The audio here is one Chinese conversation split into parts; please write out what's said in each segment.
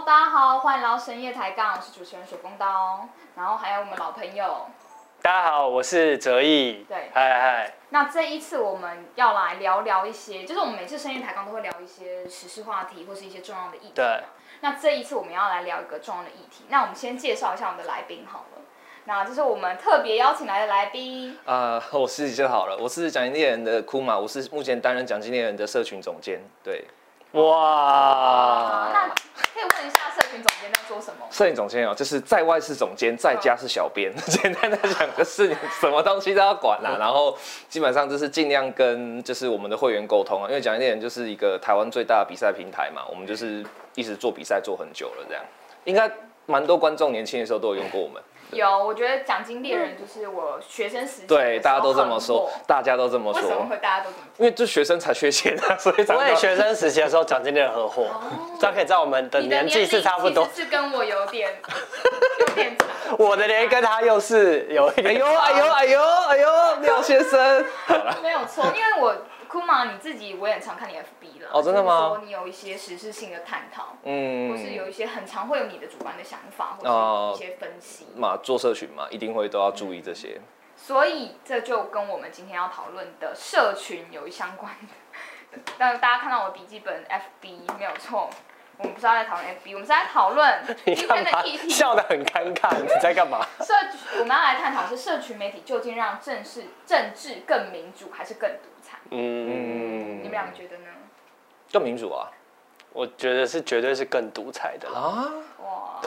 Hello，大家好，欢迎来到深夜抬杠，我是主持人水公刀，然后还有我们老朋友。大家好，我是哲毅。对，嗨嗨。那这一次我们要来聊聊一些，就是我们每次深夜抬杠都会聊一些时事话题或是一些重要的议题。对。那这一次我们要来聊一个重要的议题，那我们先介绍一下我们的来宾好了。那这是我们特别邀请来的来宾。呃，我自己就好了，我是奖金猎人的库马，我是目前担任奖金猎人的社群总监。对。哇，那可以问一下社群总监在做什么？摄影总监哦，就是在外是总监，在家是小编。简单的讲，就是你什么东西都要管啦。然后基本上就是尽量跟就是我们的会员沟通啊，因为讲一点就是一个台湾最大的比赛平台嘛，我们就是一直做比赛做很久了，这样应该蛮多观众年轻的时候都有用过我们。有，我觉得奖金猎人就是我学生时期，对，大家都这么说，大家都这么说。为什么会大家都这么？因为就学生才缺钱啊，所以我也学生时期的时候奖金猎人很火，这样可以在我们的年纪是差不多，是跟我有点 有点我的年跟他又是有一点，哎呦哎呦哎呦哎呦，廖先生，没有错，因为我。库玛，你自己我也很常看你 FB 了。哦，真的吗？说你有一些实质性的探讨，嗯，或是有一些很常会有你的主观的想法，或者一些分析。嘛，做社群嘛，一定会都要注意这些。所以这就跟我们今天要讨论的社群有一相关的。但大家看到我的笔记本 FB 没有错。我们不是要在讨论 FB，我们是在讨论 今天的议题。笑得很尴尬，你在干嘛？社，我们要来探讨是社群媒体究竟让政治政治更民主还是更独裁？嗯，你们两个觉得呢？更民主啊，我觉得是绝对是更独裁的啊！哇，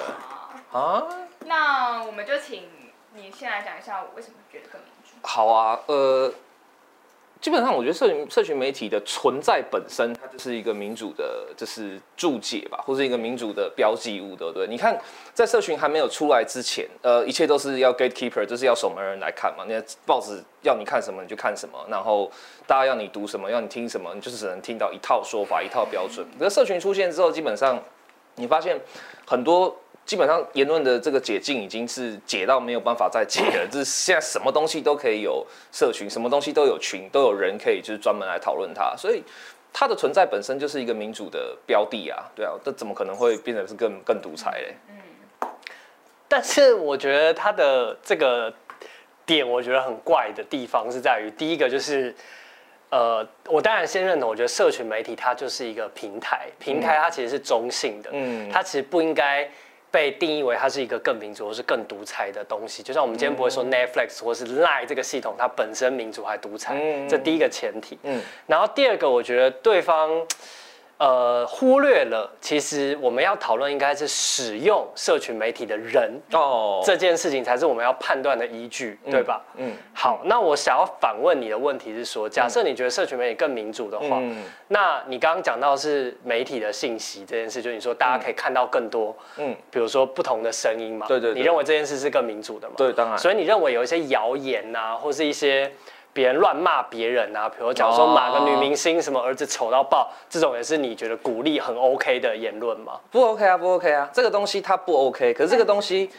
啊，那我们就请你先来讲一下，我为什么觉得更民主？好啊，呃。基本上，我觉得社群社群媒体的存在本身，它就是一个民主的，就是注解吧，或是一个民主的标记物，对不对？你看，在社群还没有出来之前，呃，一切都是要 gatekeeper，就是要守门人来看嘛。那报纸要你看什么你就看什么，然后大家要你读什么要你听什么，你就是只能听到一套说法、一套标准。可社群出现之后，基本上你发现很多。基本上言论的这个解禁已经是解到没有办法再解了，就是现在什么东西都可以有社群，什么东西都有群，都有人可以就是专门来讨论它，所以它的存在本身就是一个民主的标的啊，对啊，这怎么可能会变成是更更独裁嘞？嗯，但是我觉得它的这个点，我觉得很怪的地方是在于，第一个就是，呃，我当然先认同，我觉得社群媒体它就是一个平台，平台它其实是中性的，嗯，它其实不应该。被定义为它是一个更民主或是更独裁的东西，就像我们今天不会说 Netflix 或是 Line 这个系统它本身民主还独裁，这第一个前提。嗯，然后第二个，我觉得对方。呃，忽略了，其实我们要讨论应该是使用社群媒体的人哦，这件事情才是我们要判断的依据，对吧？嗯，好，那我想要反问你的问题是说，假设你觉得社群媒体更民主的话，嗯那你刚刚讲到是媒体的信息这件事，就是你说大家可以看到更多，嗯，比如说不同的声音嘛，对对，你认为这件事是更民主的吗？对，当然。所以你认为有一些谣言呐，或是一些。别人乱骂别人啊，比如讲说哪个女明星什么儿子丑到爆，这种也是你觉得鼓励很 OK 的言论吗？不 OK 啊，不 OK 啊，这个东西它不 OK。可是这个东西，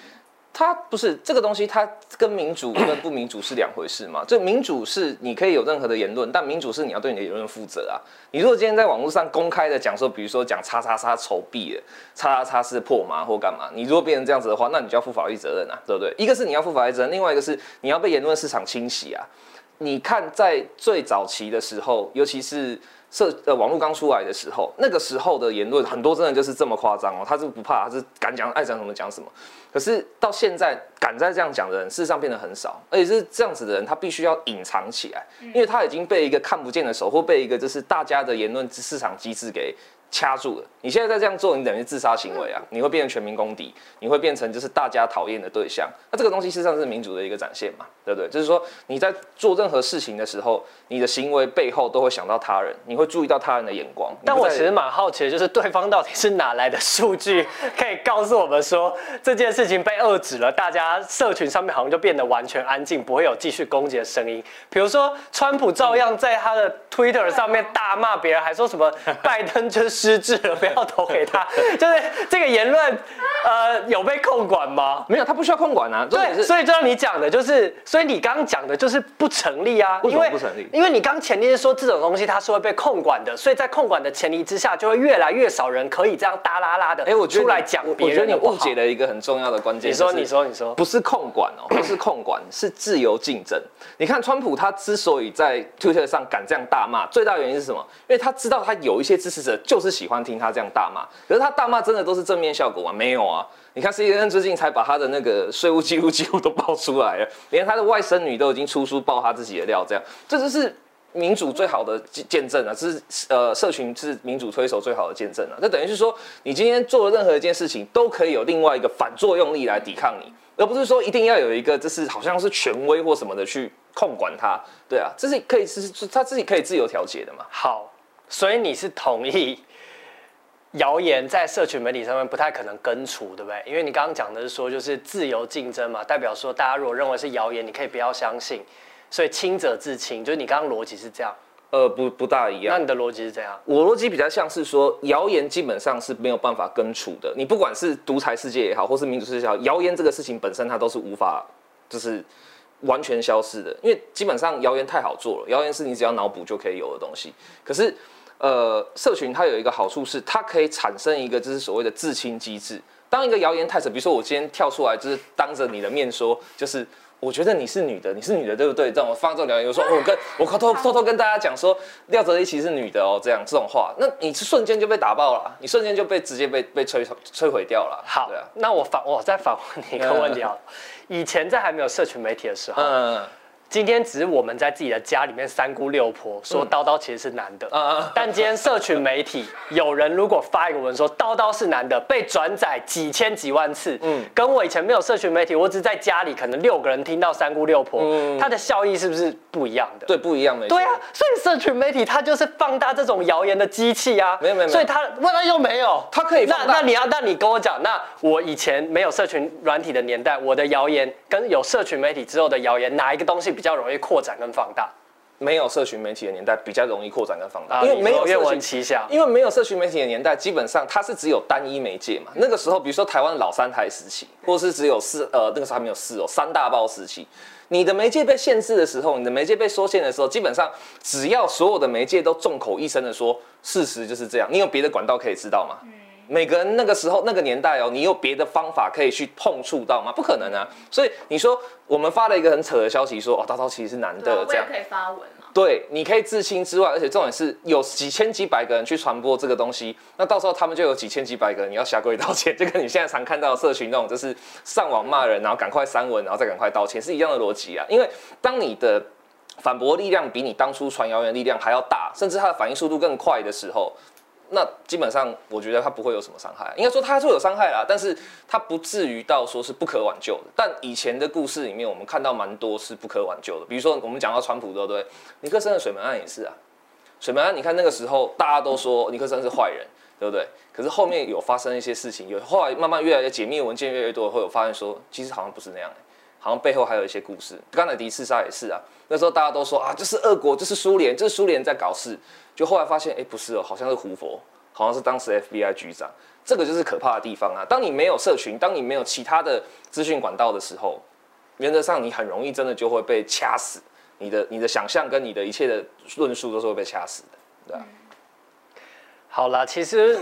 它不是这个东西，它跟民主跟不民主是两回事嘛？这民主是你可以有任何的言论，但民主是你要对你的言论负责啊。你如果今天在网络上公开的讲说，比如说讲叉叉叉丑毙了，叉叉叉是破麻或干嘛，你如果变成这样子的话，那你就要负法律责任啊，对不对？一个是你要负法律责任，另外一个是你要被言论市场清洗啊。你看，在最早期的时候，尤其是社呃网络刚出来的时候，那个时候的言论很多真的就是这么夸张哦，他是不怕，他是敢讲爱讲什么讲什么。可是到现在敢再这样讲的人，事实上变得很少，而且是这样子的人，他必须要隐藏起来，因为他已经被一个看不见的手，或被一个就是大家的言论市场机制给。掐住了！你现在再这样做，你等于自杀行为啊！你会变成全民公敌，你会变成就是大家讨厌的对象。那这个东西事实上是民主的一个展现嘛，对不对？就是说你在做任何事情的时候，你的行为背后都会想到他人，你会注意到他人的眼光。但我其实蛮好奇的，就是对方到底是哪来的数据，可以告诉我们说这件事情被遏制了，大家社群上面好像就变得完全安静，不会有继续攻击的声音。比如说，川普照样在他的 Twitter 上面大骂别人，还说什么拜登就是。失智了，不要投给他。就是这个言论，呃，有被控管吗？没有，他不需要控管啊。对，所以就像你讲的，就是，所以你刚刚讲的就是不成立啊，为什因为么不成立因为你刚前提是说这种东西它是会被控管的，所以在控管的前提之下，就会越来越少人可以这样大拉拉的，哎，我出来讲别我我觉得你误解了一个很重要的关键。你说，你说，你说，不是控管哦，不是控管，是自由竞争。你看，川普他之所以在 Twitter 上敢这样大骂，最大原因是什么？因为他知道他有一些支持者就是是喜欢听他这样大骂。可是他大骂真的都是正面效果吗？没有啊！你看 CNN 最近才把他的那个税务记录几乎都爆出来了，连他的外甥女都已经出书爆他自己的料，这样这就是。民主最好的见证啊，这是呃，社群是民主推手最好的见证啊。那等于是说，你今天做了任何一件事情，都可以有另外一个反作用力来抵抗你，而不是说一定要有一个就是好像是权威或什么的去控管他。对啊，这是可以是是他自己可以自由调节的嘛。好，所以你是同意谣言在社群媒体上面不太可能根除，对不对？因为你刚刚讲的是说，就是自由竞争嘛，代表说大家如果认为是谣言，你可以不要相信，所以清者自清，就是你刚刚逻辑是这样，呃，不不大一样。那你的逻辑是这样？我逻辑比较像是说，谣言基本上是没有办法根除的。你不管是独裁世界也好，或是民主世界也好，谣言这个事情本身它都是无法就是完全消失的，因为基本上谣言太好做了，谣言是你只要脑补就可以有的东西。可是呃，社群它有一个好处是，它可以产生一个就是所谓的自清机制。当一个谣言太扯，比如说我今天跳出来，就是当着你的面说，就是我觉得你是女的，你是女的，对不对？这种发这种谣言，我说我跟我偷偷偷偷跟大家讲说，廖哲一其实是女的哦，这样这种话，那你是瞬间就被打爆了，你瞬间就被直接被被摧摧毁掉了。好对啊，，那我反我再反问你一个问题好了，以前在还没有社群媒体的时候，嗯今天只是我们在自己的家里面三姑六婆说叨叨其实是男的，嗯嗯但今天社群媒体有人如果发一个文说叨叨是男的，被转载几千几万次，嗯。嗯，跟我以前没有社群媒体，我只是在家里可能六个人听到三姑六婆，嗯它的效益是不是不一样的？对，不一样的对啊，所以社群媒体它就是放大这种谣言的机器啊，没有没有没有。所以它问它又没有，它可以放大那那你要，那你跟我讲，那我以前没有社群软体的年代，我的谣言跟有社群媒体之后的谣言，哪一个东西比较容易扩展跟放大？没有社群媒体的年代比较容易扩展跟放大，啊因为没有社群其详。因为没有社群媒体的年代，基本上它是只有单一媒介嘛。那个时候，比如说台湾老三台时期，或是只有四呃那个时候还没有四哦三大报时期，你的媒介被限制的时候，你的媒介被缩限的时候，基本上只要所有的媒介都众口一声的说事实就是这样，你有别的管道可以知道吗？每个人那个时候那个年代哦，你有别的方法可以去碰触到吗？不可能啊！所以你说我们发了一个很扯的消息说，哦，大刀其实是男的这样。我也可以发文嘛。对，你可以自清之外，而且重点是有几千几百个人去传播这个东西，那到时候他们就有几千几百个人你要下跪道歉，就跟你现在常看到的社群那种，就是上网骂人，然后赶快删文，然后再赶快道歉，是一样的逻辑啊。因为当你的反驳力量比你当初传谣言力量还要大，甚至它的反应速度更快的时候，那基本上我觉得它不会有什么伤害，应该说它还是会有伤害啦，但是它不至于到说是不可挽救的。但以前的故事里面，我们看到蛮多是不可挽救的，比如说我们讲到川普，对不对？尼克森的水门案也是啊，水门案你看那个时候大家都说尼克森是坏人，对不对？可是后面有发生一些事情，有后来慢慢越来越解密文件越来越多，会有发现说其实好像不是那样、欸好像背后还有一些故事。甘乃迪刺杀也是啊，那时候大家都说啊，这是俄国，这是苏联，这是苏联在搞事。就后来发现，哎、不是哦，好像是胡佛，好像是当时 FBI 局长。这个就是可怕的地方啊！当你没有社群，当你没有其他的资讯管道的时候，原则上你很容易真的就会被掐死。你的你的想象跟你的一切的论述都是会被掐死的，对啊。好啦，其实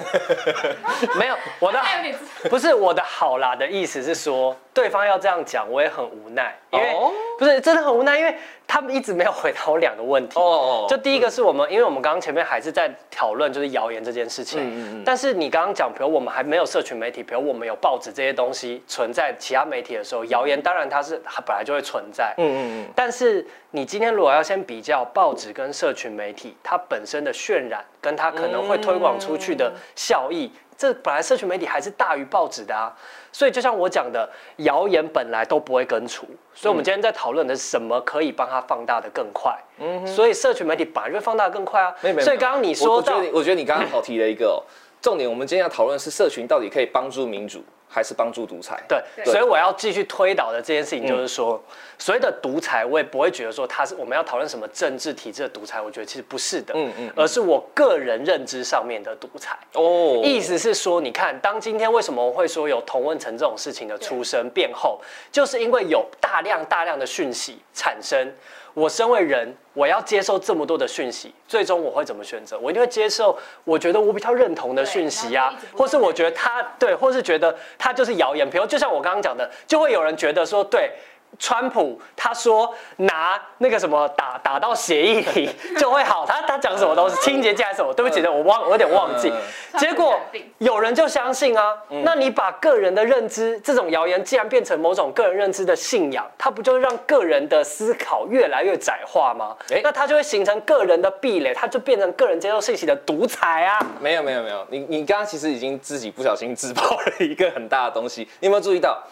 没有我的还有点不是我的好啦的意思是说，对方要这样讲，我也很无奈，因为、哦不是真的很无奈，因为他们一直没有回答我两个问题。哦哦就第一个是我们，因为我们刚刚前面还是在讨论就是谣言这件事情，嗯嗯嗯。但是你刚刚讲，比如我们还没有社群媒体，比如我们有报纸这些东西存在其他媒体的时候，谣言当然它是它本来就会存在，嗯嗯嗯，但是你今天如果要先比较报纸跟社群媒体，它本身的渲染跟它可能会推广出去的效益，这本来社群媒体还是大于报纸的啊。所以就像我讲的，谣言本来都不会根除，所以我们今天在讨论的是什么可以帮它放大的更快。嗯所以社群媒体本来就会放大得更快啊没有没。所以刚刚你说到我我觉得，你我觉得你刚刚好提了一个、哦，重点我们今天要讨论的是社群到底可以帮助民主还是帮助独裁？对，对所以我要继续推导的这件事情就是嗯说，所谓的独裁，我也不会觉得说他是我们要讨论什么政治体制的独裁，我觉得其实不是的，嗯嗯嗯而是我个人认知上面的独裁。哦意思是说，你看，当今天为什么我会说有同温层这种事情的出生变后，就是因为有大量大量的讯息产生。我身为人，我要接受这么多的讯息，最终我会怎么选择？我一定会接受我觉得我比较认同的讯息啊或是我觉得他对，或是觉得他就是谣言。比如就像我刚刚讲的，就会有人觉得说，对。川普他说拿那个什么打打到协议里就会好，他他讲什么东西，清洁剂还是什么？对不起，我忘我有点忘记嗯。结果有人就相信啊，那你把个人的认知这种谣言，既然变成某种个人认知的信仰，它不就让个人的思考越来越窄化吗？哎那它就会形成个人的壁垒，它就变成个人接受信息的独裁啊。没有没有没有，你你刚刚其实已经自己不小心自爆了一个很大的东西，你有没有注意到？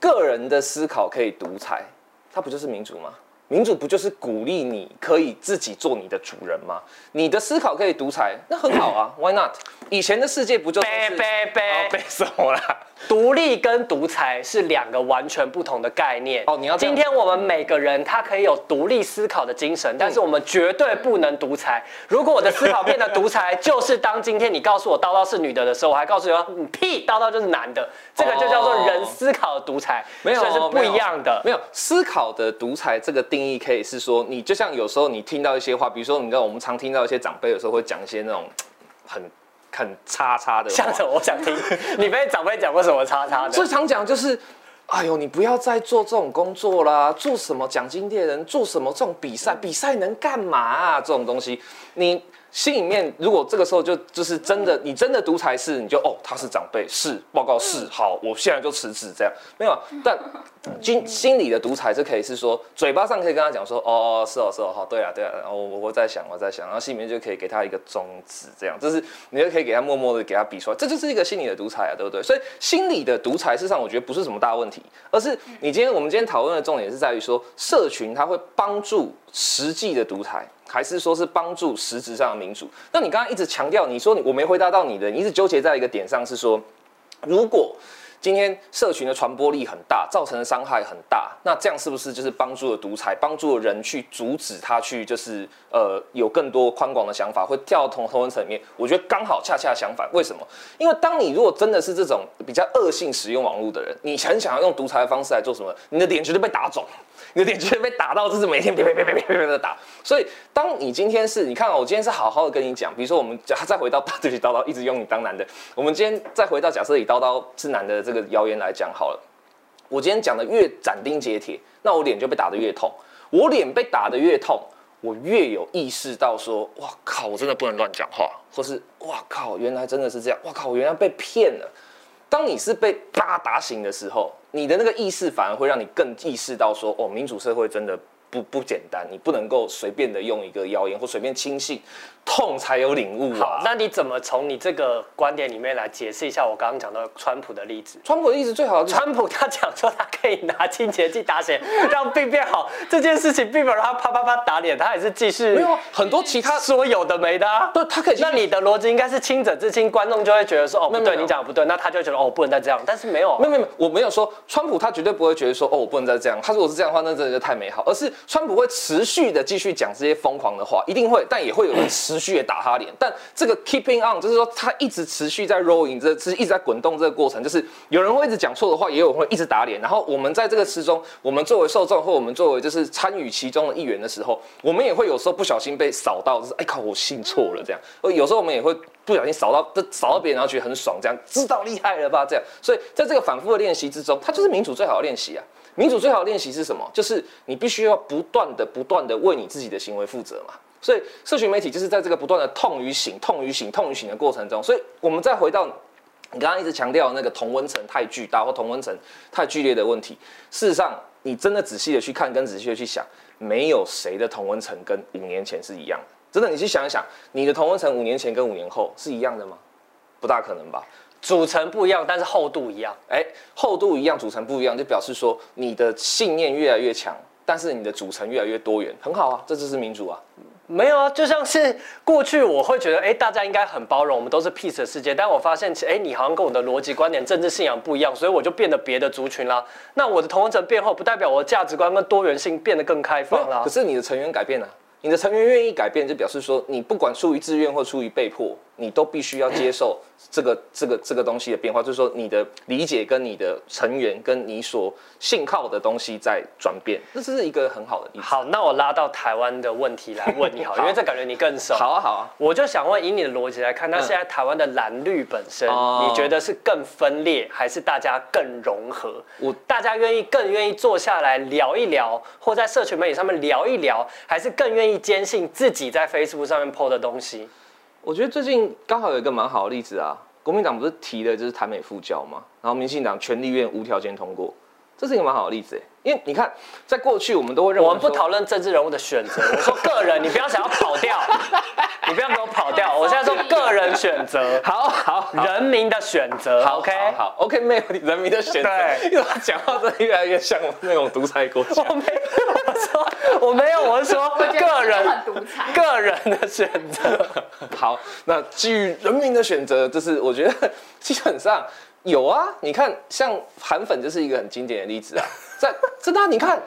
个人的思考可以独裁，它不就是民主吗？民主不就是鼓励你可以自己做你的主人吗？你的思考可以独裁，那很好啊，Why not？以前的世界不就是背背背哦背什么啦？独立跟独裁是两个完全不同的概念。哦你要今天我们每个人他可以有独立思考的精神，但是我们绝对不能独裁。如果我的思考变得独裁，就是当今天你告诉我叨叨是女的的时候，我还告诉你说你屁，叨叨就是男的，这个就叫做人思考的独裁，没有所以是不一样的。没有思考的独裁这个定义可以是说，你就像有时候你听到一些话，比如说你知道我们常听到一些长辈有时候会讲一些那种很很叉叉的话，像什么？我想听，你被长辈讲过什么叉叉的？最常讲就是，哎呦，你不要再做这种工作啦，做什么奖金猎人，做什么这种比赛，比赛能干嘛啊？这种东西，你心里面如果这个时候就就是真的，你真的独裁是，你就哦，他是长辈，是报告是好，我现在就辞职这样，没有，但心心里的独裁，是可以是说，嘴巴上可以跟他讲说，哦哦，是哦是哦，好，对啊对啊，然后我我在想我在想，然后心里面就可以给他一个宗旨，这样，就是你就可以给他默默的给他比出来，这就是一个心理的独裁啊，对不对？所以心理的独裁，事实上我觉得不是什么大问题，而是你今天我们今天讨论的重点是在于说，社群它会帮助实际的独裁。还是说是帮助实质上的民主？那你刚刚一直强调，你说你我没回答到你的，你一直纠结在一个点上，是说如果今天社群的传播力很大，造成的伤害很大，那这样是不是就是帮助了独裁，帮助了人去阻止他去就是呃有更多宽广的想法，会跳到同同文层面？我觉得刚好恰恰相反。为什么？因为当你如果真的是这种比较恶性使用网络的人，你很想要用独裁的方式来做什么，你的脸绝对被打肿。你的脸绝对被打到，就是每天别别别别别别的打。所以，当你今天是你看啊，我今天是好好的跟你讲，比如说我们假再回到对不起叨叨一直用你当男的，我们今天再回到假设以叨叨是男的这个谣言来讲好了。我今天讲的越斩钉截铁，那我脸就被打得越痛。我脸被打得越痛，我越有意识到说，哇靠，我真的不能乱讲话，或是哇靠，原来真的是这样，哇靠，我原来被骗了。当你是被啪打醒的时候，你的那个意识反而会让你更意识到说，哦，民主社会真的不不简单，你不能够随便的用一个谣言或随便轻信，痛才有领悟好啊，。那你怎么从你这个观点里面来解释一下我刚刚讲到川普的例子？川普的例子最好川普他讲说他可以拿清洁剂打血 让病变好，这件事情并没有让他啪啪啪打脸，他也是继续没有很多其他，说有的没的、啊。对他可以那你的逻辑应该是清者自清，观众就会觉得说哦不对，你讲的不对，那他就觉得哦不能再这样，但是没有啊没有没有，没有我没有说川普他绝对不会觉得说哦我不能再这样，他如果是这样的话，那真的就太美好。而是川普会持续的继续讲这些疯狂的话，一定会，但也会有人持续也打他脸。但这个 keeping on 就是说他一直持续在 rolling，这是一直在滚动这个过程，就是有人会一直讲错的话，也有人会一直打脸。然后我们在这个之中，我们作为受众或我们作为就是参与其中的一员的时候，我们也会有时候不小心被扫到，就是哎靠我信错了这样。而有时候我们也会不小心扫到，这扫到别人，然后觉得很爽，这样知道厉害了吧？这样，所以在这个反复的练习之中，它就是民主最好的练习啊。民主最好的练习是什么？就是你必须要不断的、不断的为你自己的行为负责嘛。所以，社群媒体就是在这个不断的痛与醒、痛与醒、痛与醒的过程中。所以，我们再回到你刚刚一直强调那个同温层太巨大或同温层太剧烈的问题。事实上，你真的仔细的去看，跟仔细的去想，没有谁的同温层跟五年前是一样的。真的，你去想一想，你的同温层五年前跟五年后是一样的吗？不大可能吧。组成不一样，但是厚度一样。哎，厚度一样，组成不一样，就表示说你的信念越来越强，但是你的组成越来越多元，很好啊，这就是民主啊。没有啊，就像是过去我会觉得，哎、大家应该很包容，我们都是 peace 的世界。但我发现，哎、你好像跟我的逻辑观点、政治信仰不一样，所以我就变得别的族群啦。那我的同文者变后，不代表我的价值观跟多元性变得更开放啦可。是你的成员改变了、你的成员愿意改变，就表示说你不管出于自愿或出于被迫，你都必须要接受这个这个这个东西的变化，就是说你的理解跟你的成员跟你所信靠的东西在转变，这是一个很好的例子。好，那我拉到台湾的问题来问你好，好因为这感觉你更熟。好啊好啊，我就想问，以你的逻辑来看，那现在台湾的蓝绿本身，哦你觉得是更分裂，还是大家更融合？我大家愿意更愿意坐下来聊一聊，或在社群媒体上面聊一聊，还是更愿意坚信自己在 Facebook 上面 PO 的东西？我觉得最近刚好有一个蛮好的例子啊，国民党不是提的就是台美复交嘛，然后民进党全力院无条件通过，这是一个蛮好的例子哎，因为你看，在过去我们都会认为我们不说讨论政治人物的选择，我说个人，你不要想要跑掉，你不要给我跑掉。我现在说个人选择，好好好人民的选择好，OK？好好，OK，没有人民的选择。对因为他讲话真的越来越像那种独裁国家。我没有，我没有，我是说个人。个人的选择。好，那基于人民的选择，就是我觉得基本上有啊。你看，像韩粉就是一个很经典的例子啊，在真的啊、你看，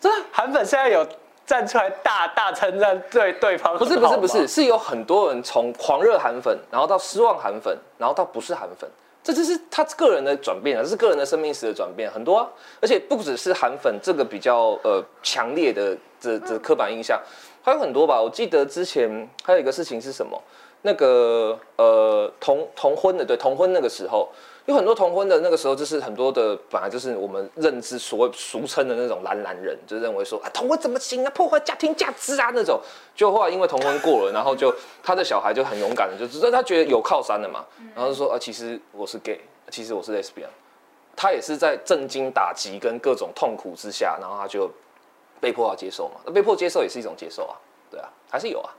真的啊韩粉现在有站出来大大称赞对对方，不是不是不是，，是有很多人从狂热韩粉，然后到失望韩粉，然后到不是韩粉，这就是他个人的转变啊，这是个人的生命史的转变，很多啊，而且不只是韩粉这个比较呃强烈的这这刻板印象，还有很多吧。我记得之前还有一个事情是什么？那个呃同同婚的对同婚那个时候，有很多同婚的那个时候，就是很多的本来就是我们认知所谓俗称的那种蓝蓝人，就认为说啊同婚怎么行啊，破坏家庭价值啊那种。就后来因为同婚过了，然后就他的小孩就很勇敢的，就知道他觉得有靠山了嘛，然后就说啊其实我是 gay，其实我是 lesbian。他也是在震惊打击跟各种痛苦之下，然后他就被迫要接受嘛。那被迫接受也是一种接受啊，对啊，还是有啊。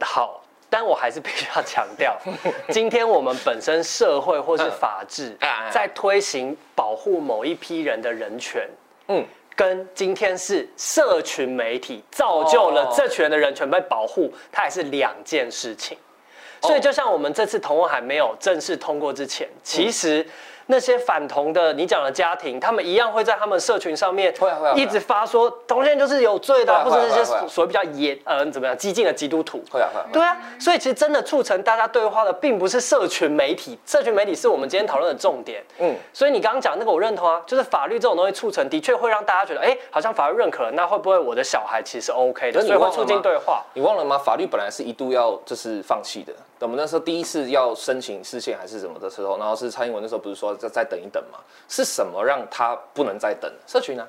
好。但我还是必须要强调，今天我们本身社会或是法治嗯。在推行保护某一批人的人权，嗯，跟今天是社群媒体造就了哦这群人的人权被保护，它还是两件事情。哦所以就像我们这次同文还没有正式通过之前，其实那些反同的你讲的家庭，他们一样会在他们社群上面会啊会一直发说同性恋就是有罪的啊，或者那些所谓比较严呃怎么样激进的基督徒。会啊会啊。对啊，所以其实真的促成大家对话的，并不是社群媒体，社群媒体是我们今天讨论的重点。嗯，所以你刚刚讲那个我认同啊，就是法律这种东西促成，的确会让大家觉得，哎、好像法律认可了，那会不会我的小孩其实是 OK 的？所以会促进对话。你忘了吗？法律本来是一度要就是放弃的。我们那时候第一次要申请视线还是什么的时候，然后是蔡英文那时候不是说再再等一等嘛？是什么让他不能再等？社群呢、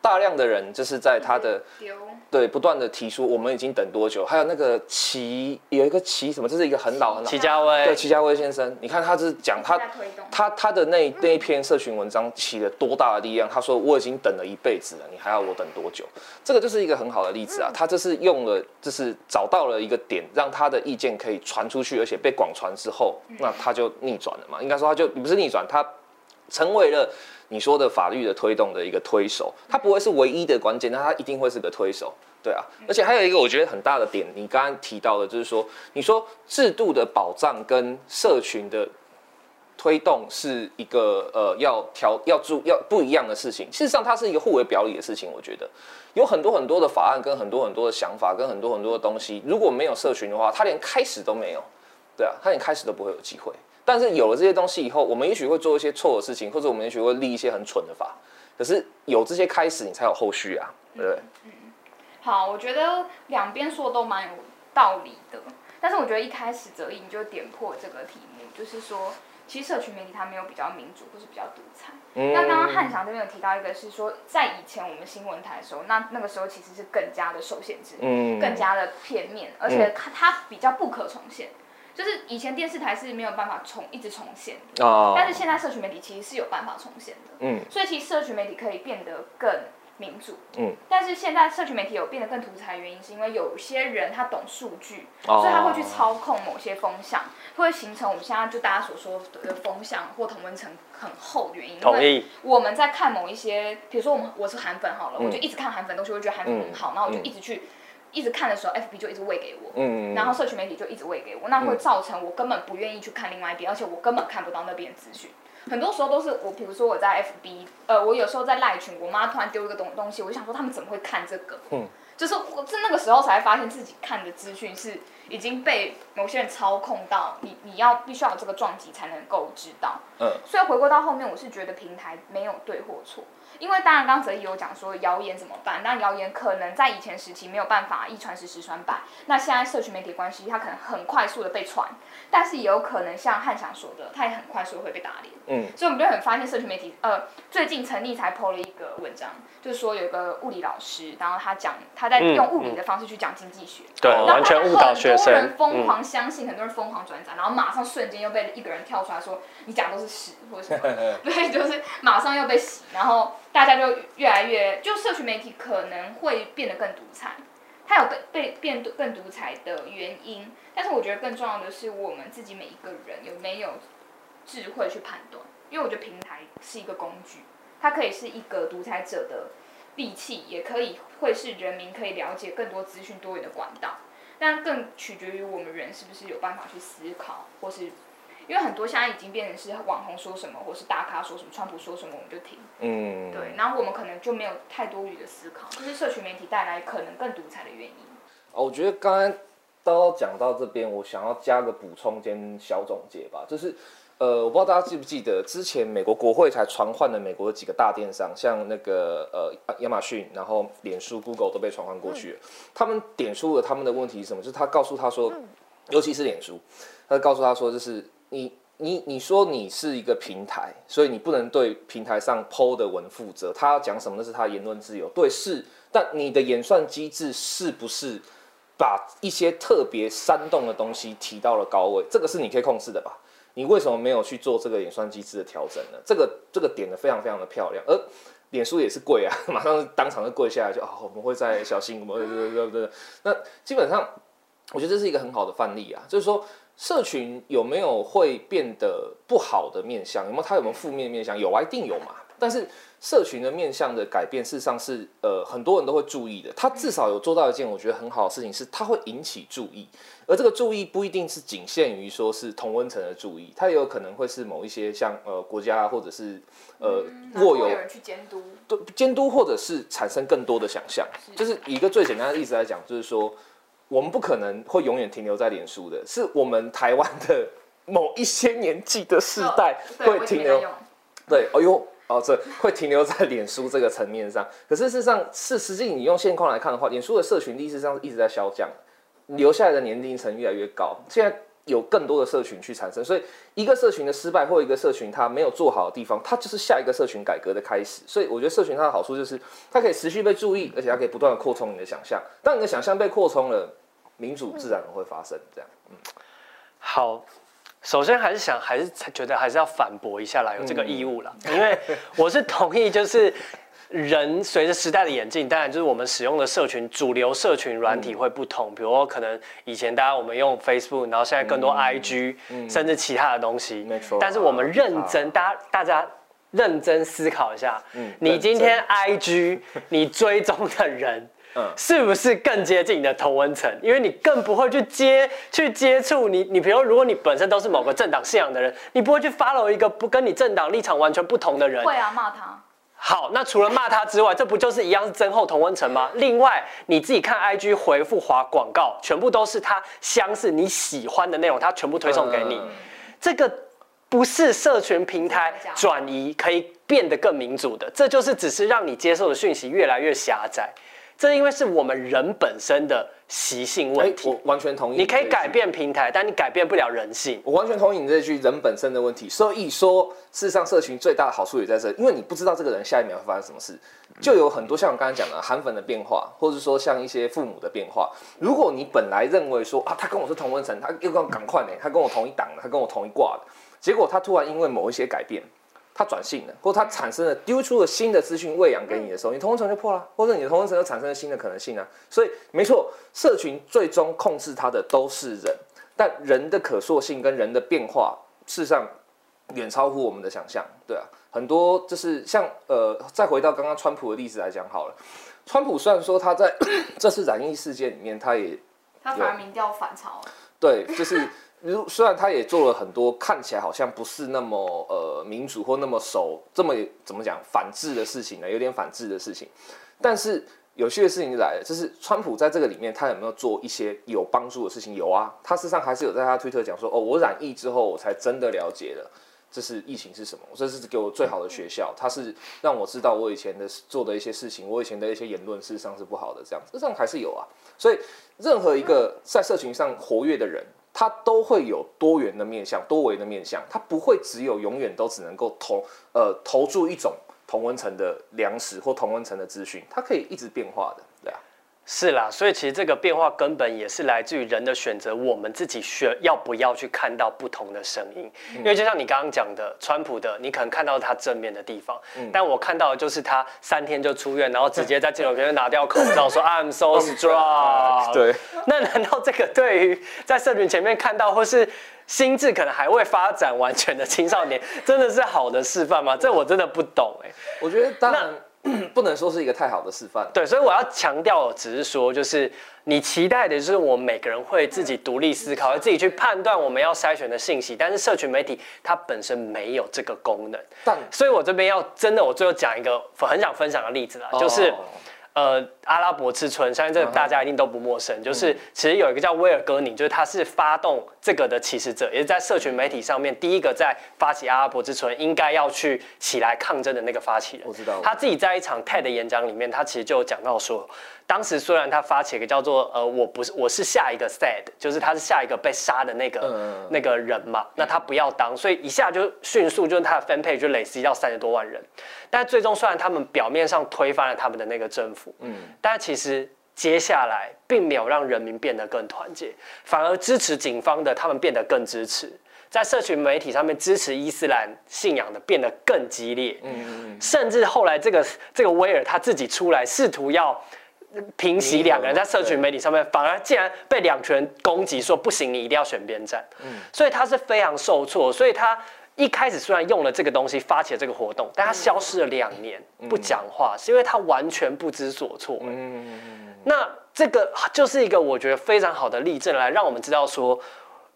大量的人就是在他的对不断的提出我们已经等多久，还有那个齐有一个齐什么，这是一个很老很老齐家威对齐家威先生，你看他是讲他他他的那那一篇社群文章起了多大的力量？他说我已经等了一辈子了，你还要我等多久？这个就是一个很好的例子啊，他这是用了就是找到了一个点，让他的意见可以传出去，而且被广传之后，那他就逆转了嘛？应该说他就不是逆转，他成为了你说的法律的推动的一个推手，它不会是唯一的关键，但它一定会是个推手。对啊，而且还有一个我觉得很大的点，你刚刚提到的，就是说，你说制度的保障跟社群的推动是一个呃要调要注要不一样的事情。事实上，它是一个互为表里的事情。我觉得有很多很多的法案跟很多很多的想法跟很多很多的东西，如果没有社群的话，它连开始都没有。对啊，它连开始都不会有机会。但是有了这些东西以后，我们也许会做一些错的事情，或者我们也许会立一些很蠢的法。可是有这些开始，你才有后续啊，对不对？好，我觉得两边说的都蛮有道理的，但是我觉得一开始泽毅你就点破这个题目，就是说，其实社群媒体它没有比较民主或是比较独裁。嗯那刚刚汉翔这边有提到一个是说，在以前我们新闻台的时候，那那个时候其实是更加的受限制，嗯更加的片面，而且它它比较不可重现。就是以前电视台是没有办法重一直重现的，哦但是现在社群媒体其实是有办法重现的。嗯所以其实社群媒体可以变得更民主，嗯，但是现在社群媒体有变得更独裁的原因，是因为有些人他懂数据，哦所以他会去操控某些风向，会形成我们现在就大家所说的风向或同温层很厚的原因。同意。我们在看某一些，比如说我们我是韩粉好了，嗯我就一直看韩粉东西，我就觉得韩粉很好，然后我就嗯一直去一直看的时候，FB 就一直喂给我，嗯然后社群媒体就一直喂给我，那会造成我根本不愿意去看另外一边，而且我根本看不到那边的资讯。很多时候都是我，比如说我在 FB，呃，我有时候在赖群，我妈突然丢一个东东西，我就想说他们怎么会看这个？嗯就是我是那个时候才发现自己看的资讯是已经被某些人操控到，你你要必须要有这个撞击才能够知道。嗯所以回归到后面，我是觉得平台没有对或错，因为当然刚刚泽毅有讲说谣言怎么办，那谣言可能在以前时期没有办法一传十十传百，那现在社群媒体关系，它可能很快速的被传，但是也有可能像汉翔说的，他也很快速的会被打脸。嗯。所以我们就很发现社群媒体，呃，最近陈立才 PO 了一个文章，就是说有一个物理老师，然后他讲他在用物理的方式去讲经济学，对，哦完全误导学很多人。疯嗯，狂相信，很多人疯狂转载，然后马上瞬间又被一个人跳出来说你讲的都是屎或者什么，对，就是马上又被洗，然后大家就越来越，就社群媒体可能会变得更独裁，它有被被变更独裁的原因，但是我觉得更重要的是我们自己每一个人有没有智慧去判断，因为我觉得平台是一个工具，它可以是一个独裁者的利器，也可以会是人民可以了解更多资讯多元的管道。但更取决于我们人是不是有办法去思考，或是因为很多现在已经变成是网红说什么，或是大咖说什么，川普说什么我们就听，嗯，对，然后我们可能就没有太多余的思考，这是社群媒体带来可能更独裁的原因。哦，我觉得刚刚都讲到这边，我想要加个补充兼小总结吧，就是呃，我不知道大家记不记得，之前美国国会才传唤了美国的几个大电商，像那个呃亚马逊，然后脸书、Google 都被传唤过去了。他们点出了他们的问题是什么？就是他告诉他说，尤其是脸书，他告诉他说，就是你。你你说你是一个平台，所以你不能对平台上 PO 的文负责。他要讲什么那是他的言论自由，对是。但你的演算机制是不是把一些特别煽动的东西提到了高位？这个是你可以控制的吧？你为什么没有去做这个演算机制的调整呢？这个这个点的非常非常的漂亮，而脸书也是跪啊，马上当场就跪下来就啊，我们会再小心，我们对对对对。那基本上，我觉得这是一个很好的范例啊，就是说。社群有没有会变得不好的面向？有没有它有没有负面面向？有啊，一定有嘛。但是社群的面向的改变，事实上是呃很多人都会注意的。它至少有做到一件我觉得很好的事情，是它会引起注意。而这个注意不一定是仅限于说是同温层的注意，它也有可能会是某一些像呃国家或者是呃握有有人去监督，对监督，或者是产生更多的想象。就是以一个最简单的例子来讲，就是说。我们不可能会永远停留在脸书的，是我们台湾的某一些年纪的世代会停留。对，哎呦，哦，这会停留在脸书这个层面上。可是事实上，是实际你用现况来看的话，脸书的社群力事实上一直在消降，留下来的年龄层越来越高。现在有更多的社群去产生，所以一个社群的失败或一个社群它没有做好的地方，它就是下一个社群改革的开始。所以我觉得社群它的好处就是它可以持续被注意，而且它可以不断的扩充你的想象。当你的想象被扩充了，民主自然会发生。这样，嗯，好。首先还是想，还是觉得还是要反驳一下啦，有这个义务啦，因为我是同意，就是人随着时代的演进，当然就是我们使用的社群主流社群软体会不同，比如说可能以前大家我们用 Facebook，然后现在更多 IG，甚至其他的东西，没错。但是我们认真，大家大家认真思考一下，嗯你今天 IG 你追踪的人。嗯是不是更接近你的同温层？因为你更不会去接去接触你，你比如如果你本身都是某个政党信仰的人，你不会去 follow 一个不跟你政党立场完全不同的人。会啊，骂他。好，那除了骂他之外，这不就是一样是增厚同温层吗？另外，你自己看 IG 回复划广告，全部都是他相似你喜欢的内容，他全部推送给你。这个不是社群平台转移可以变得更民主的，这就是只是让你接受的讯息越来越狭窄。这因为是我们人本身的习性问题，我完全同意。你可以改变平台，但你改变不了人性。我完全同意你这句人本身的问题。所以说，事实上，社群最大的好处也在这，因为你不知道这个人下一秒会发生什么事，就有很多像我刚才讲的韩粉的变化，或者说像一些父母的变化。如果你本来认为说啊，他跟我是同温层，他又跟我赶快呢，他跟我同一档的，他跟我同一挂的，结果他突然因为某一些改变。它转性了，或它产生了丢出了新的资讯喂养给你的时候，你同温层就破了，或者你的同温层又产生了新的可能性啊。所以没错，社群最终控制它的都是人，但人的可塑性跟人的变化，事实上远超乎我们的想象，对啊，很多就是像呃，再回到刚刚川普的例子来讲好了，川普虽然说他在 这次染疫事件里面，他也他反而民调反超，对，就是如虽然他也做了很多看起来好像不是那么呃民主或那么守这么怎么讲反制的事情呢，有点反制的事情，但是有趣的事情就来了，就是川普在这个里面他有没有做一些有帮助的事情？有啊，他事实上还是有在他推特讲说，哦，我染疫之后我才真的了解了。这是疫情是什么？这是给我最好的学校，它是让我知道我以前的做的一些事情，我以前的一些言论事实上是不好的。这样，这上还是有啊。所以，任何一个在社群上活跃的人，它都会有多元的面向、多维的面向，它不会只有永远都只能够投呃投注一种同温层的粮食或同温层的资讯，它可以一直变化的，对啊。是啦，所以其实这个变化根本也是来自于人的选择，我们自己选要不要去看到不同的声音。因为就像你刚刚讲的，川普的，你可能看到他正面的地方，但我看到的就是他三天就出院，然后直接在镜头前面拿掉口罩说 I'm so strong。对，那难道这个对于在社群前面看到或是心智可能还未发展完全的青少年，真的是好的示范吗？这我真的不懂哎。我觉得当然。不能说是一个太好的示范。对，所以我要强调，只是说，就是你期待的就是我们每个人会自己独立思考，自己去判断我们要筛选的信息。但是社群媒体它本身没有这个功能。但，所以我这边要真的，我最后讲一个很想分享的例子啦，就是。呃，阿拉伯之春，相信这个大家一定都不陌生。就是其实有一个叫威尔戈宁，就是他是发动这个的起始者，也是在社群媒体上面第一个在发起阿拉伯之春应该要去起来抗争的那个发起人。我知道。他自己在一场 TED 演讲里面，他其实就讲到说。当时虽然他发起一个叫做呃我不是我是下一个 sad，就是他是下一个被杀的那个那个人嘛，那他不要当，所以一下就迅速就是他的分配就累积到三十多万人，但最终虽然他们表面上推翻了他们的那个政府，嗯，但其实接下来并没有让人民变得更团结，反而支持警方的他们变得更支持，在社群媒体上面支持伊斯兰信仰的变得更激烈，嗯嗯嗯，甚至后来这个这个威尔他自己出来试图要。平息两个人在社群媒体上面，反而竟然被两群人攻击，说不行，你一定要选边站。嗯，所以他是非常受挫，所以他一开始虽然用了这个东西发起了这个活动，但他消失了两年不讲话，是因为他完全不知所措。嗯，那这个就是一个我觉得非常好的例证，来让我们知道说。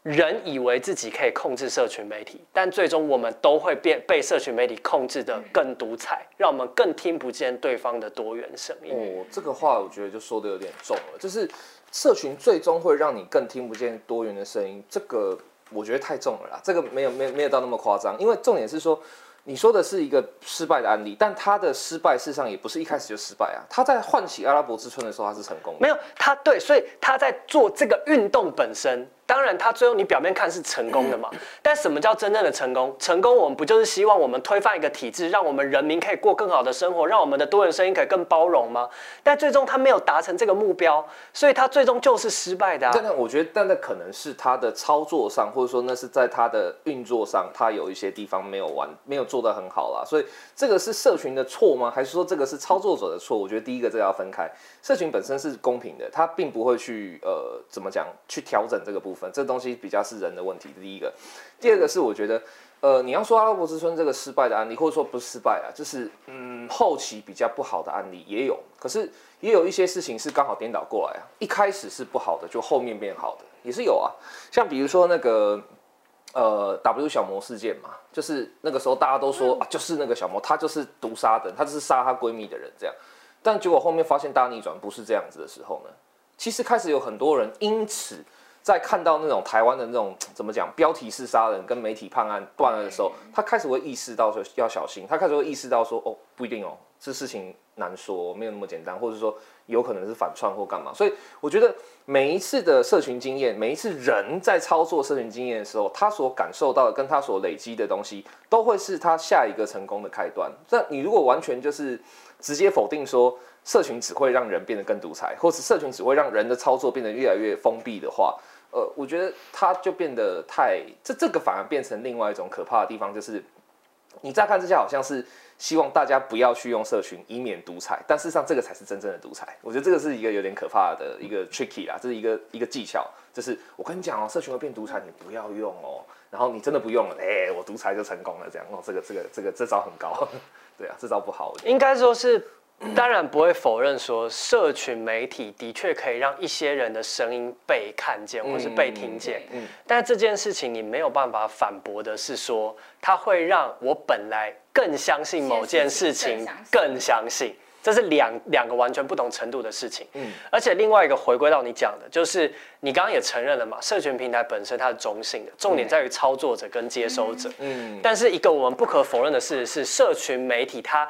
人以为自己可以控制社群媒体，但最终我们都会变被社群媒体控制的更独裁，让我们更听不见对方的多元声音。哦，这个话我觉得就说的有点重了，就是社群最终会让你更听不见多元的声音，这个我觉得太重了啦。这个没有没有没有到那么夸张，因为重点是说。你说的是一个失败的案例，但他的失败事实上也不是一开始就失败啊。他在唤起阿拉伯之春的时候，他是成功的。没有，他对，所以他在做这个运动本身，当然他最后你表面看是成功的嘛。但什么叫真正的成功？成功我们不就是希望我们推翻一个体制，让我们人民可以过更好的生活，让我们的多元声音可以更包容吗？但最终他没有达成这个目标，所以他最终就是失败的。但那我觉得，但那可能是他的操作上，或者说那是在他的运作上，他有一些地方没有完，没有。做得很好啦，所以这个是社群的错吗？还是说这个是操作者的错？我觉得第一个这个要分开，社群本身是公平的，他并不会去呃怎么讲去调整这个部分，这东西比较是人的问题。第一个，第二个是我觉得呃你要说阿拉伯之春这个失败的案例，或者说不是失败啊，就是嗯后期比较不好的案例也有，可是也有一些事情是刚好颠倒过来啊，一开始是不好的，就后面变好的也是有啊，像比如说那个。呃，W 小魔事件嘛，就是那个时候大家都说啊，就是那个小魔，她就是毒杀的，她就是杀她闺蜜的人这样。但结果后面发现大逆转不是这样子的时候呢，其实开始有很多人因此在看到那种台湾的那种 怎么讲标题式杀人跟媒体判案断案的时候，他开始会意识到说要小心，他开始会意识到说哦不一定哦，这事情难说，没有那么简单，或者说。有可能是反串或干嘛，所以我觉得每一次的社群经验，每一次人在操作社群经验的时候，他所感受到的跟他所累积的东西，都会是他下一个成功的开端。那你如果完全就是直接否定说社群只会让人变得更独裁，或是社群只会让人的操作变得越来越封闭的话，呃，我觉得它就变得太这这个反而变成另外一种可怕的地方，就是你乍看之下好像是希望大家不要去用社群，以免独裁，但事实上这个才是真正的独裁。我觉得这个是一个有点可怕的一个 tricky 啦，这是一个一个技巧，就是我跟你讲哦，社群会变独裁，你不要用哦。然后你真的不用了，哎、我独裁就成功了，这样哦，这个这个这个这招很高，对啊，这招不好，应该说是，当然不会否认说，社群媒体的确可以让一些人的声音被看见或是被听见。嗯。但这件事情你没有办法反驳的是说，它会让我本来更相信某件事情更相信，这是两两个完全不同程度的事情。嗯。而且另外一个回归到你讲的，就是你刚刚也承认了嘛，社群平台本身它是中性的，重点在于操作者跟接收者。嗯，但是一个我们不可否认的事实是，社群媒体它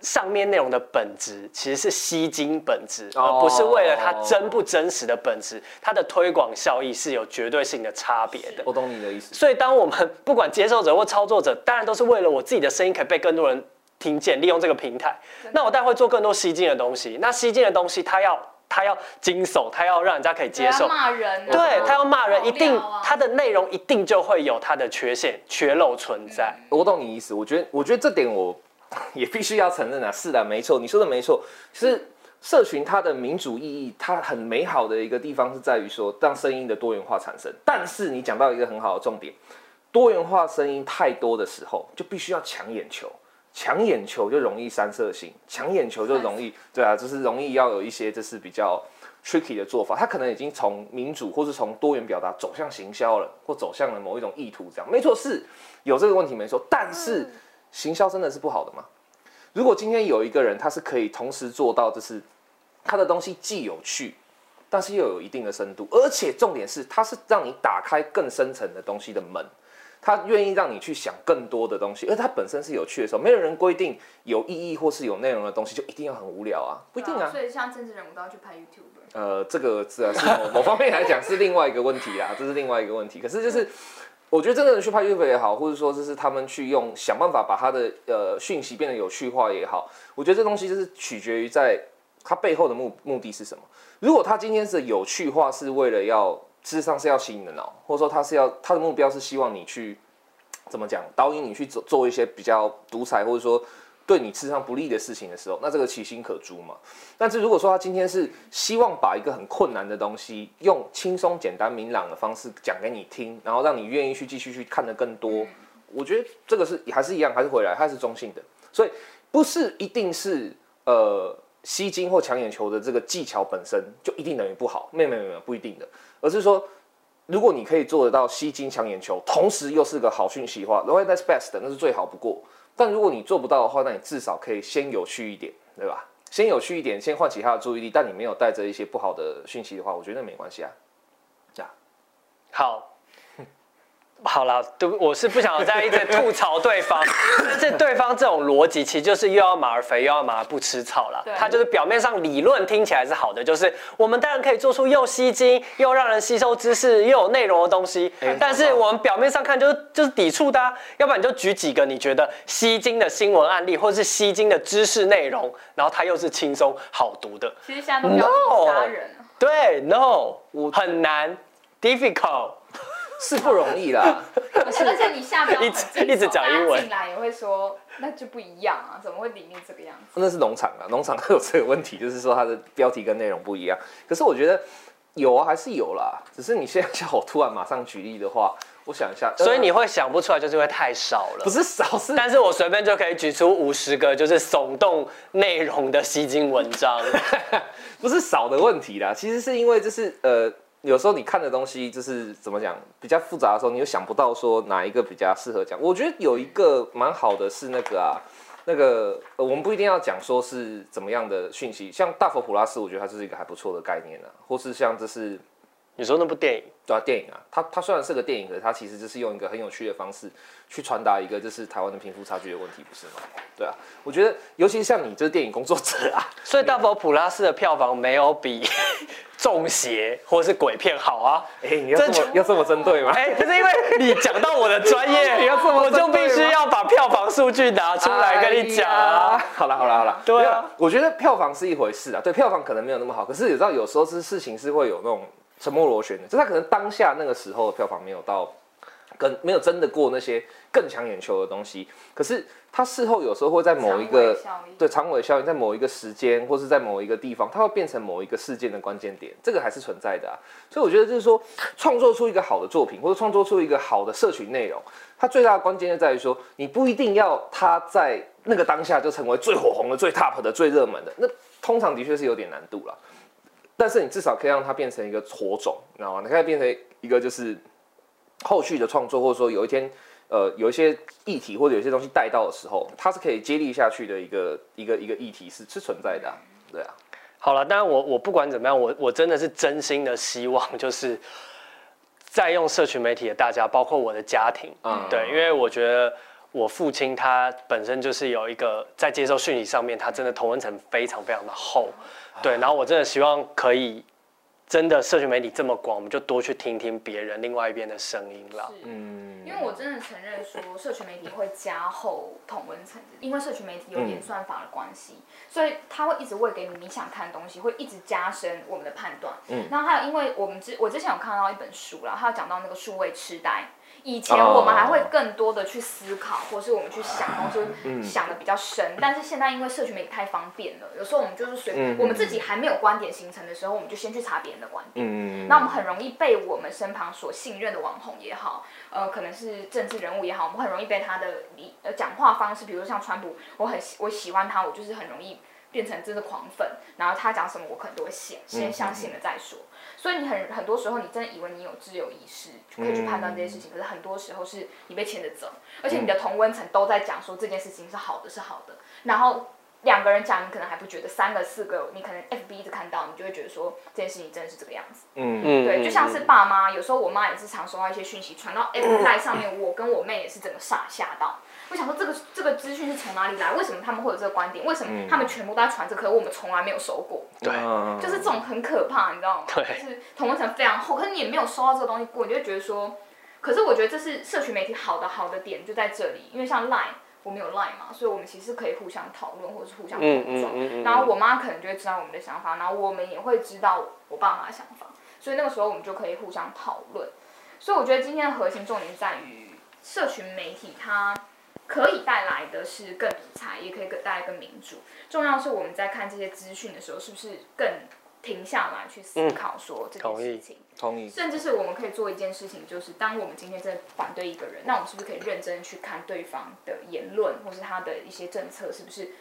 上面内容的本质其实是吸睛本质，哦而不是为了它真不真实的本质，它的推广效益是有绝对性的差别的。我懂你的意思。所以，当我们不管接受者或操作者，当然都是为了我自己的声音可以被更多人听见，利用这个平台，那我当然会做更多吸睛的东西。那吸睛的东西，它要它要惊悚，它要让人家可以接受对。骂人、啊，对他要骂人，一定他的内容一定就会有它的缺陷、缺漏存在。我懂你意思，我觉得，我觉得这点我 也必须要承认啊，是的，没错，你说的没错，其实社群它的民主意义，它很美好的一个地方是在于说，让声音的多元化产生。但是你讲到一个很好的重点，多元化声音太多的时候，就必须要抢眼球，抢眼球就容易三色性，抢眼球就容易，对啊，就是容易要有一些就是比较 tricky 的做法，它可能已经从民主或是从多元表达走向行销了，或走向了某一种意图，这样。没错，是有这个问题没错，但是行销真的是不好的吗？如果今天有一个人他是可以同时做到，就是他的东西既有趣，但是又有一定的深度，而且重点是他是让你打开更深层的东西的门。他愿意让你去想更多的东西，而它本身是有趣的时候，没有人规定有意义或是有内容的东西就一定要很无聊啊，不一定啊。所以像政治人物都要去拍 YouTube。呃，这个是啊，是某某方面来讲是另外一个问题啦，这是另外一个问题。可是就是，我觉得真的去拍 UFO 也好，或者说就是他们去用想办法把他的呃讯息变得有趣化也好，我觉得这东西就是取决于在它背后的目目的是什么。如果他今天是有趣化是为了要，事实上是要吸引的脑，或者说他是要他的目标是希望你去怎么讲导演你去做做一些比较独裁或者说对你事实上不利的事情的时候，那这个其心可诛嘛。但是如果说他今天是希望把一个很困难的东西用轻松、简单、明朗的方式讲给你听，然后让你愿意去继续去看得更多，我觉得这个是还是一样，还是回来，它是中性的，所以不是一定是呃吸睛或抢眼球的这个技巧本身就一定等于不好，没有没有没有不一定的，而是说。如果你可以做得到吸睛抢眼球，同时又是个好讯息的话，right that's best，那是最好不过。但如果你做不到的话，那你至少可以先有趣一点，对吧？先有趣一点，先唤起他的注意力。但你没有带着一些不好的讯息的话，我觉得没关系啊。好，好了，对，我是不想再一直吐槽对方，但是对方这种逻辑其实就是又要马儿肥，又要马儿不吃草了对。他就是表面上理论听起来是好的，就是我们当然可以做出又吸睛又让人吸收知识又有内容的东西，但是我们表面上看就是就是抵触的、啊，要不然你就举几个你觉得吸睛的新闻案例，或是吸睛的知识内容，然后它又是轻松好读的。其实现在都标题杀人了。对，no，很难，difficult。是不容易啦。而且而且你下标很一直一直讲英文进来也会说，那就不一样啊，怎么会里面这个样子？那是农场啊，农场都 有这个问题，就是说它的标题跟内容不一样。可是我觉得有啊，还是有啦。只是你现在 叫我突然马上举例的话，我想一下，所以你呃会想不出来，就是因为太少了不。是少是但是我随便就可以举出五十个就是耸动内容的吸睛文章。不是少的问题啦，其实是因为就是呃，有时候你看的东西就是怎么讲比较复杂的时候，你又想不到说哪一个比较适合讲。我觉得有一个蛮好的是那个啊，那个、呃我们不一定要讲说是怎么样的讯息，像大佛普拉斯，我觉得它就是一个还不错的概念啊，或是像这是你说那部电影，对啊，电影啊，它它虽然是个电影，可是它其实就是用一个很有趣的方式去传达一个就是台湾的贫富差距的问题，不是吗？对啊，我觉得尤其是像你这个电影工作者啊，所以大佛普拉斯的票房没有比 中邪或是鬼片好啊。哎、你要这这么要这么针对吗？哎、不是因为你讲到我的专业，你要这么我就必须要把票房数据拿出来跟你讲好了好了好了，对啊，我觉得票房是一回事啊，对，票房可能没有那么好，可是你知道有时候是事情是会有那种沉默螺旋的，就它可能当下那个时候的票房没有到。跟没有真的过那些更抢眼球的东西。可是它事后有时候会在某一个对长尾效应，在某一个时间或是在某一个地方，它会变成某一个事件的关键点，这个还是存在的啊。所以我觉得就是说，创作出一个好的作品，或者创作出一个好的社群内容，它最大的关键就在于说，你不一定要它在那个当下就成为最火红的、最 top 的、最热门的，那通常的确是有点难度了。但是你至少可以让它变成一个火种，你知道吗？你可以变成一个就是后续的创作，或者说有一天，呃，有一些议题或者有些东西带到的时候，它是可以接力下去的一个一个一个议题是是存在的，对啊。好了，当然我我不管怎么样，我我真的是真心的希望，就是在用社群媒体的大家，包括我的家庭，嗯，对，因为我觉得我父亲他本身就是有一个在接受讯息上面，他真的同温层非常非常的厚。对，然后我真的希望可以，真的社群媒体这么广，我们就多去听听别人另外一边的声音了。嗯，因为我真的承认说，社群媒体会加厚同温层，因为社群媒体有演算法的关系，所以它会一直喂给你你想看的东西，会一直加深我们的判断。嗯，然后还有，因为我们之我之前有看到一本书了，它有讲到那个数位痴呆。以前我们还会更多的去思考，或是我们去想东西，想的比较深。但是现在因为社群媒体太方便了，有时候我们就是随我们自己还没有观点形成的时候，我们就先去查别人的观点。那我们很容易被我们身旁所信任的网红也好，呃，可能是政治人物也好，我们很容易被他的理呃讲话方式，比如说像川普，我很我喜欢他，我就是很容易变成真的狂粉，然后他讲什么我可能都会信，先相信了再说。所以你很很多时候，你真的以为你有自由意识，可以去判断这些事情。可是很多时候是你被牵着走，而且你的同温层都在讲说这件事情是好的，是好的。然后两个人讲，你可能还不觉得；三个、四个，你可能 FB 一直看到，你就会觉得说这件事情真的是这个样子。嗯嗯。对，就像是爸妈，有时候我妈也是常收到一些讯息传到 FB 上面，我跟我妹也是整个傻吓到。我想说，这个这个资讯是从哪里来？为什么他们会有这个观点？为什么他们全部都在传这？可我们从来没有收过。对，就是这种很可怕，你知道吗？对，就是同温层非常厚，可是你也没有收到这个东西过，你就觉得说，可是我觉得这是社群媒体好的好的点就在这里，因为像 Line，我们有 Line 嘛，所以我们其实可以互相讨论或者是互相碰撞。然后我妈可能就会知道我们的想法，然后我们也会知道我爸妈的想法，所以那个时候我们就可以互相讨论。所以我觉得今天的核心重点在于社群媒体它。可以带来的是更理财，也可以带来更民主。重要是我们在看这些资讯的时候，是不是更停下来去思考说这件事情？同意。甚至是我们可以做一件事情，就是当我们今天在反对一个人，那我们是不是可以认真去看对方的言论，或是他的一些政策，是不是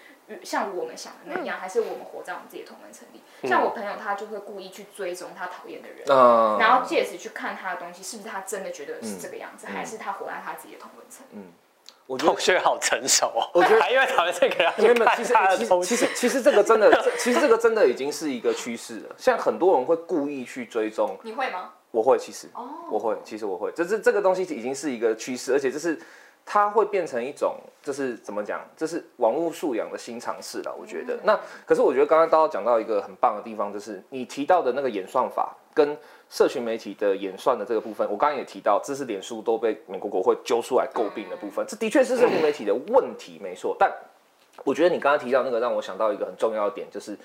像我们想的那样，还是我们活在我们自己的同文层里？像我朋友，他就会故意去追踪他讨厌的人，然后借此去看他的东西，是不是他真的觉得是这个样子，还是他活在他自己的同文层？嗯。我同学好成熟哦，我觉得还因为讨厌这个，因为其实其实其实这个真的，其实这个真的已经是一个趋势了。现在很多人会故意去追踪，你会吗？我会，其实哦我会，其实我会，就是这个东西已经是一个趋势，而且这是它会变成一种，就是怎么讲，这是网络素养的新尝试了。我觉得，那可是我觉得刚刚刀讲到一个很棒的地方，就是你提到的那个演算法跟。社群媒体的演算的这个部分，我刚刚也提到，知识脸书都被美国国会揪出来诟病的部分，这的确是社群媒体的问题，没错。但我觉得你刚刚提到那个，让我想到一个很重要的点，就是。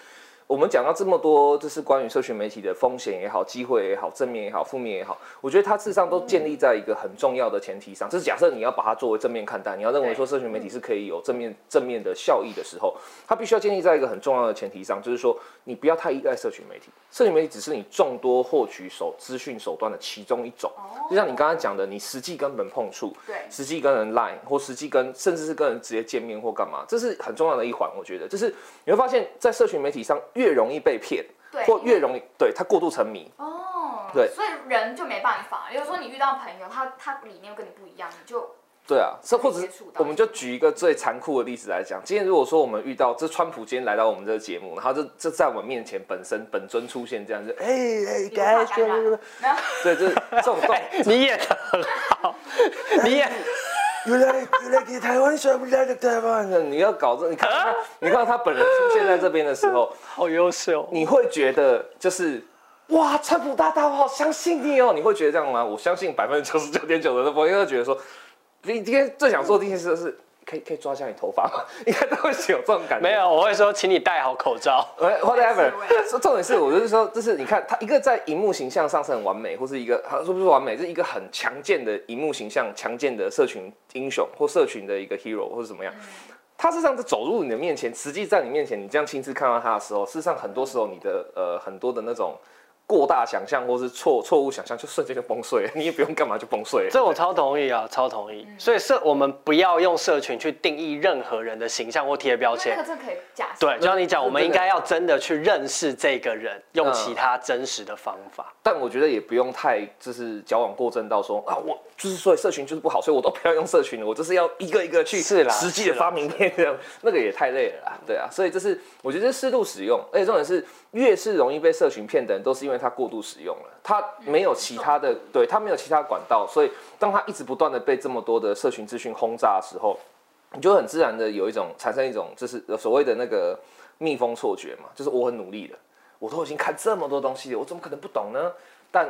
我们讲到这么多，就是关于社群媒体的风险也好、机会也好、正面也好、负面也好，我觉得它事实上都建立在一个很重要的前提上，就是假设你要把它作为正面看待，你要认为说社群媒体是可以有正面正面的效益的时候，它必须要建立在一个很重要的前提上，就是说你不要太依赖社群媒体，社群媒体只是你众多获取手资讯手段的其中一种。就像你刚刚讲的，你实际跟人碰触，对，实际跟人 line 或实际跟甚至是跟人直接见面或干嘛，这是很重要的一环。我觉得，就是你会发现在社群媒体上。越容易被骗，或越容易对他过度沉迷哦，对，所以人就没办法。有时候你遇到朋友，他他理念跟你不一样，你就对啊。这或者我们就举一个最残酷的例子来讲，今天如果说我们遇到这川普今天来到我们这个节目，然后这这在我们面前本身本尊出现这样子，哎哎，感谢 对，就是这种动，你演的很好，你演。原来原来给台湾选不来的台湾人，你要搞这，你看他，你看他本人出现在这边的时候，好优秀，你会觉得就是哇，川普大大，我好相信你哦，你会觉得这样吗？我相信百分之九十九点九的都不会，因为觉得说，你今天最想做的一件事是，可以可以抓一下你头发吗？应该都会有这种感觉。没有，我会说，请你戴好口罩。呃，whatever 对。重点是，我就是说，就是你看他一个在荧幕形象上是很完美，或是一个他说不是完美，是一个很强健的荧幕形象、强健的社群英雄或社群的一个 hero 或者怎么样。他事实上是走入你的面前，实际在你面前，你这样亲自看到他的时候，事实上很多时候你的呃很多的那种过大想象或是错错误想象，就瞬间就崩碎了，你也不用干嘛就崩碎了。这我超同意啊，超同意。所以社我们不要用社群去定义任何人的形象或贴标签因为那。个真可以假设。对，就像你讲，我们应该要真的去认识这个人，用其他真实的方法。但我觉得也不用太就是矫枉过正到说啊，我就是所以社群就是不好，所以我都不要用社群了，我就是要一个一个去是啦实际的发明片这样，那个也太累了啦，对啊，所以这是我觉得适度使用，而且重点是越是容易被社群骗的人，都是因为他过度使用了，他没有其他的，对他没有其他管道，所以当他一直不断的被这么多的社群资讯轰炸的时候，你就很自然的有一种产生一种就是所谓的那个蜜蜂错觉嘛，就是我很努力的，我都已经看这么多东西了，我怎么可能不懂呢？但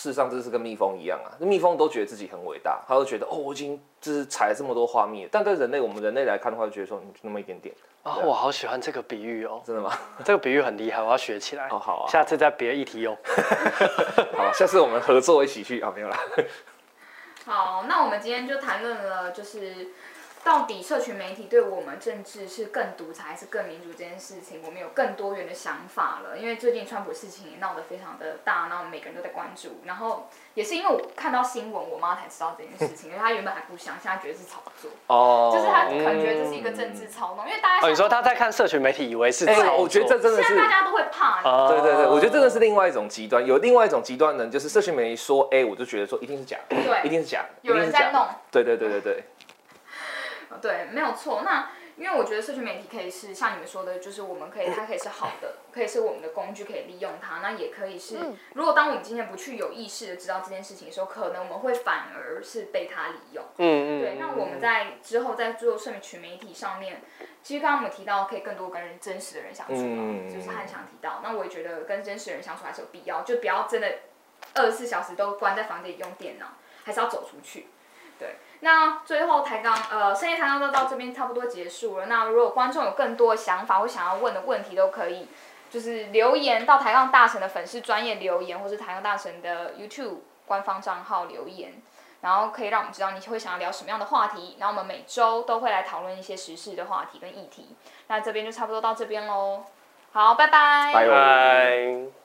事实上，这是跟蜜蜂一样啊，蜜蜂都觉得自己很伟大，他都觉得哦，我已经就是采了这么多花蜜了。但对人类，我们人类来看的话，就觉得说，你，就那么一点点，啊、我好喜欢这个比喻哦，真的吗？这个比喻很厉害，我要学起来。哦好啊下次再别的议题用。好，下次我们合作一起去啊，没有啦。好，那我们今天就谈论了，就是到底社群媒体对我们政治是更独裁还是更民主这件事情，我们有更多元的想法了。因为最近川普事情也闹得非常的大，然后每个人都在关注。然后也是因为我看到新闻，我妈才知道这件事情，因为她原本还不相信，她觉得是炒作，哦就是她可能觉得这是一个政治操弄，因为大家哦，你说她在他在看社群媒体，以为是哎、炒作 我觉得这真的是现在大家都会怕，哦对对对，我觉得真的是另外一种极端。有另外一种极端呢，就是社群媒体说 A，我就觉得说一定是假的，对一定是假的，有人在弄。对对对对对，对，没有错。那因为我觉得社群媒体可以是像你们说的，就是我们可以，它可以是好的，可以是我们的工具，可以利用它。那也可以是，如果当我们今天不去有意识的知道这件事情的时候，可能我们会反而是被它利用。嗯嗯，对，那我们在之后在做社群媒体上面，其实刚刚我们提到可以更多跟人真实的人相处嘛，嗯就是汉翔提到，那我也觉得跟真实的人相处还是有必要，就不要真的二十四小时都关在房间里用电脑，还是要走出去。那最后抬杠，呃，深夜抬杠就到这边差不多结束了。那如果观众有更多的想法或想要问的问题，都可以就是留言到抬杠大神的粉丝专业留言，或是抬杠大神的 YouTube 官方账号留言。然后可以让我们知道你会想要聊什么样的话题，然后我们每周都会来讨论一些时事的话题跟议题。那这边就差不多到这边喽，好，拜。拜拜拜。